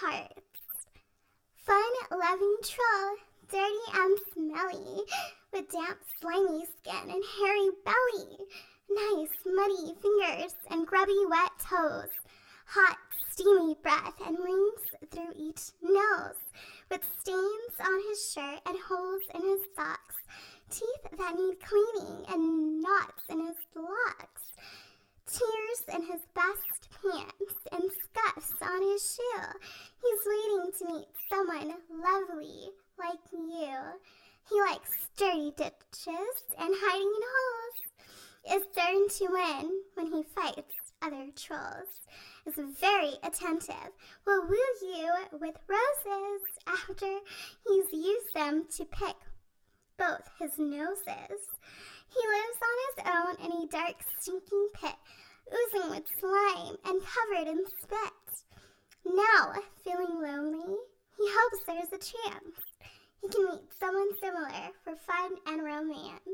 hearts. Fun loving troll, dirty and smelly, with damp, slimy skin and hairy belly. Nice, muddy fingers and grubby, wet toes. Hot, steamy breath and rings through each nose. With stains on his shirt and holes in his socks. Teeth that need cleaning and knots in his locks. Tears in his on his shoe. He's waiting to meet someone lovely like you. He likes sturdy ditches and hiding in holes. Is certain to win when he fights other trolls. Is very attentive. Will woo you with roses after he's used them to pick both his noses. He lives on his own in a dark, stinking pit, oozing with slime and covered in spit. Now, feeling lonely, he hopes there's a chance he can meet someone similar for fun and romance.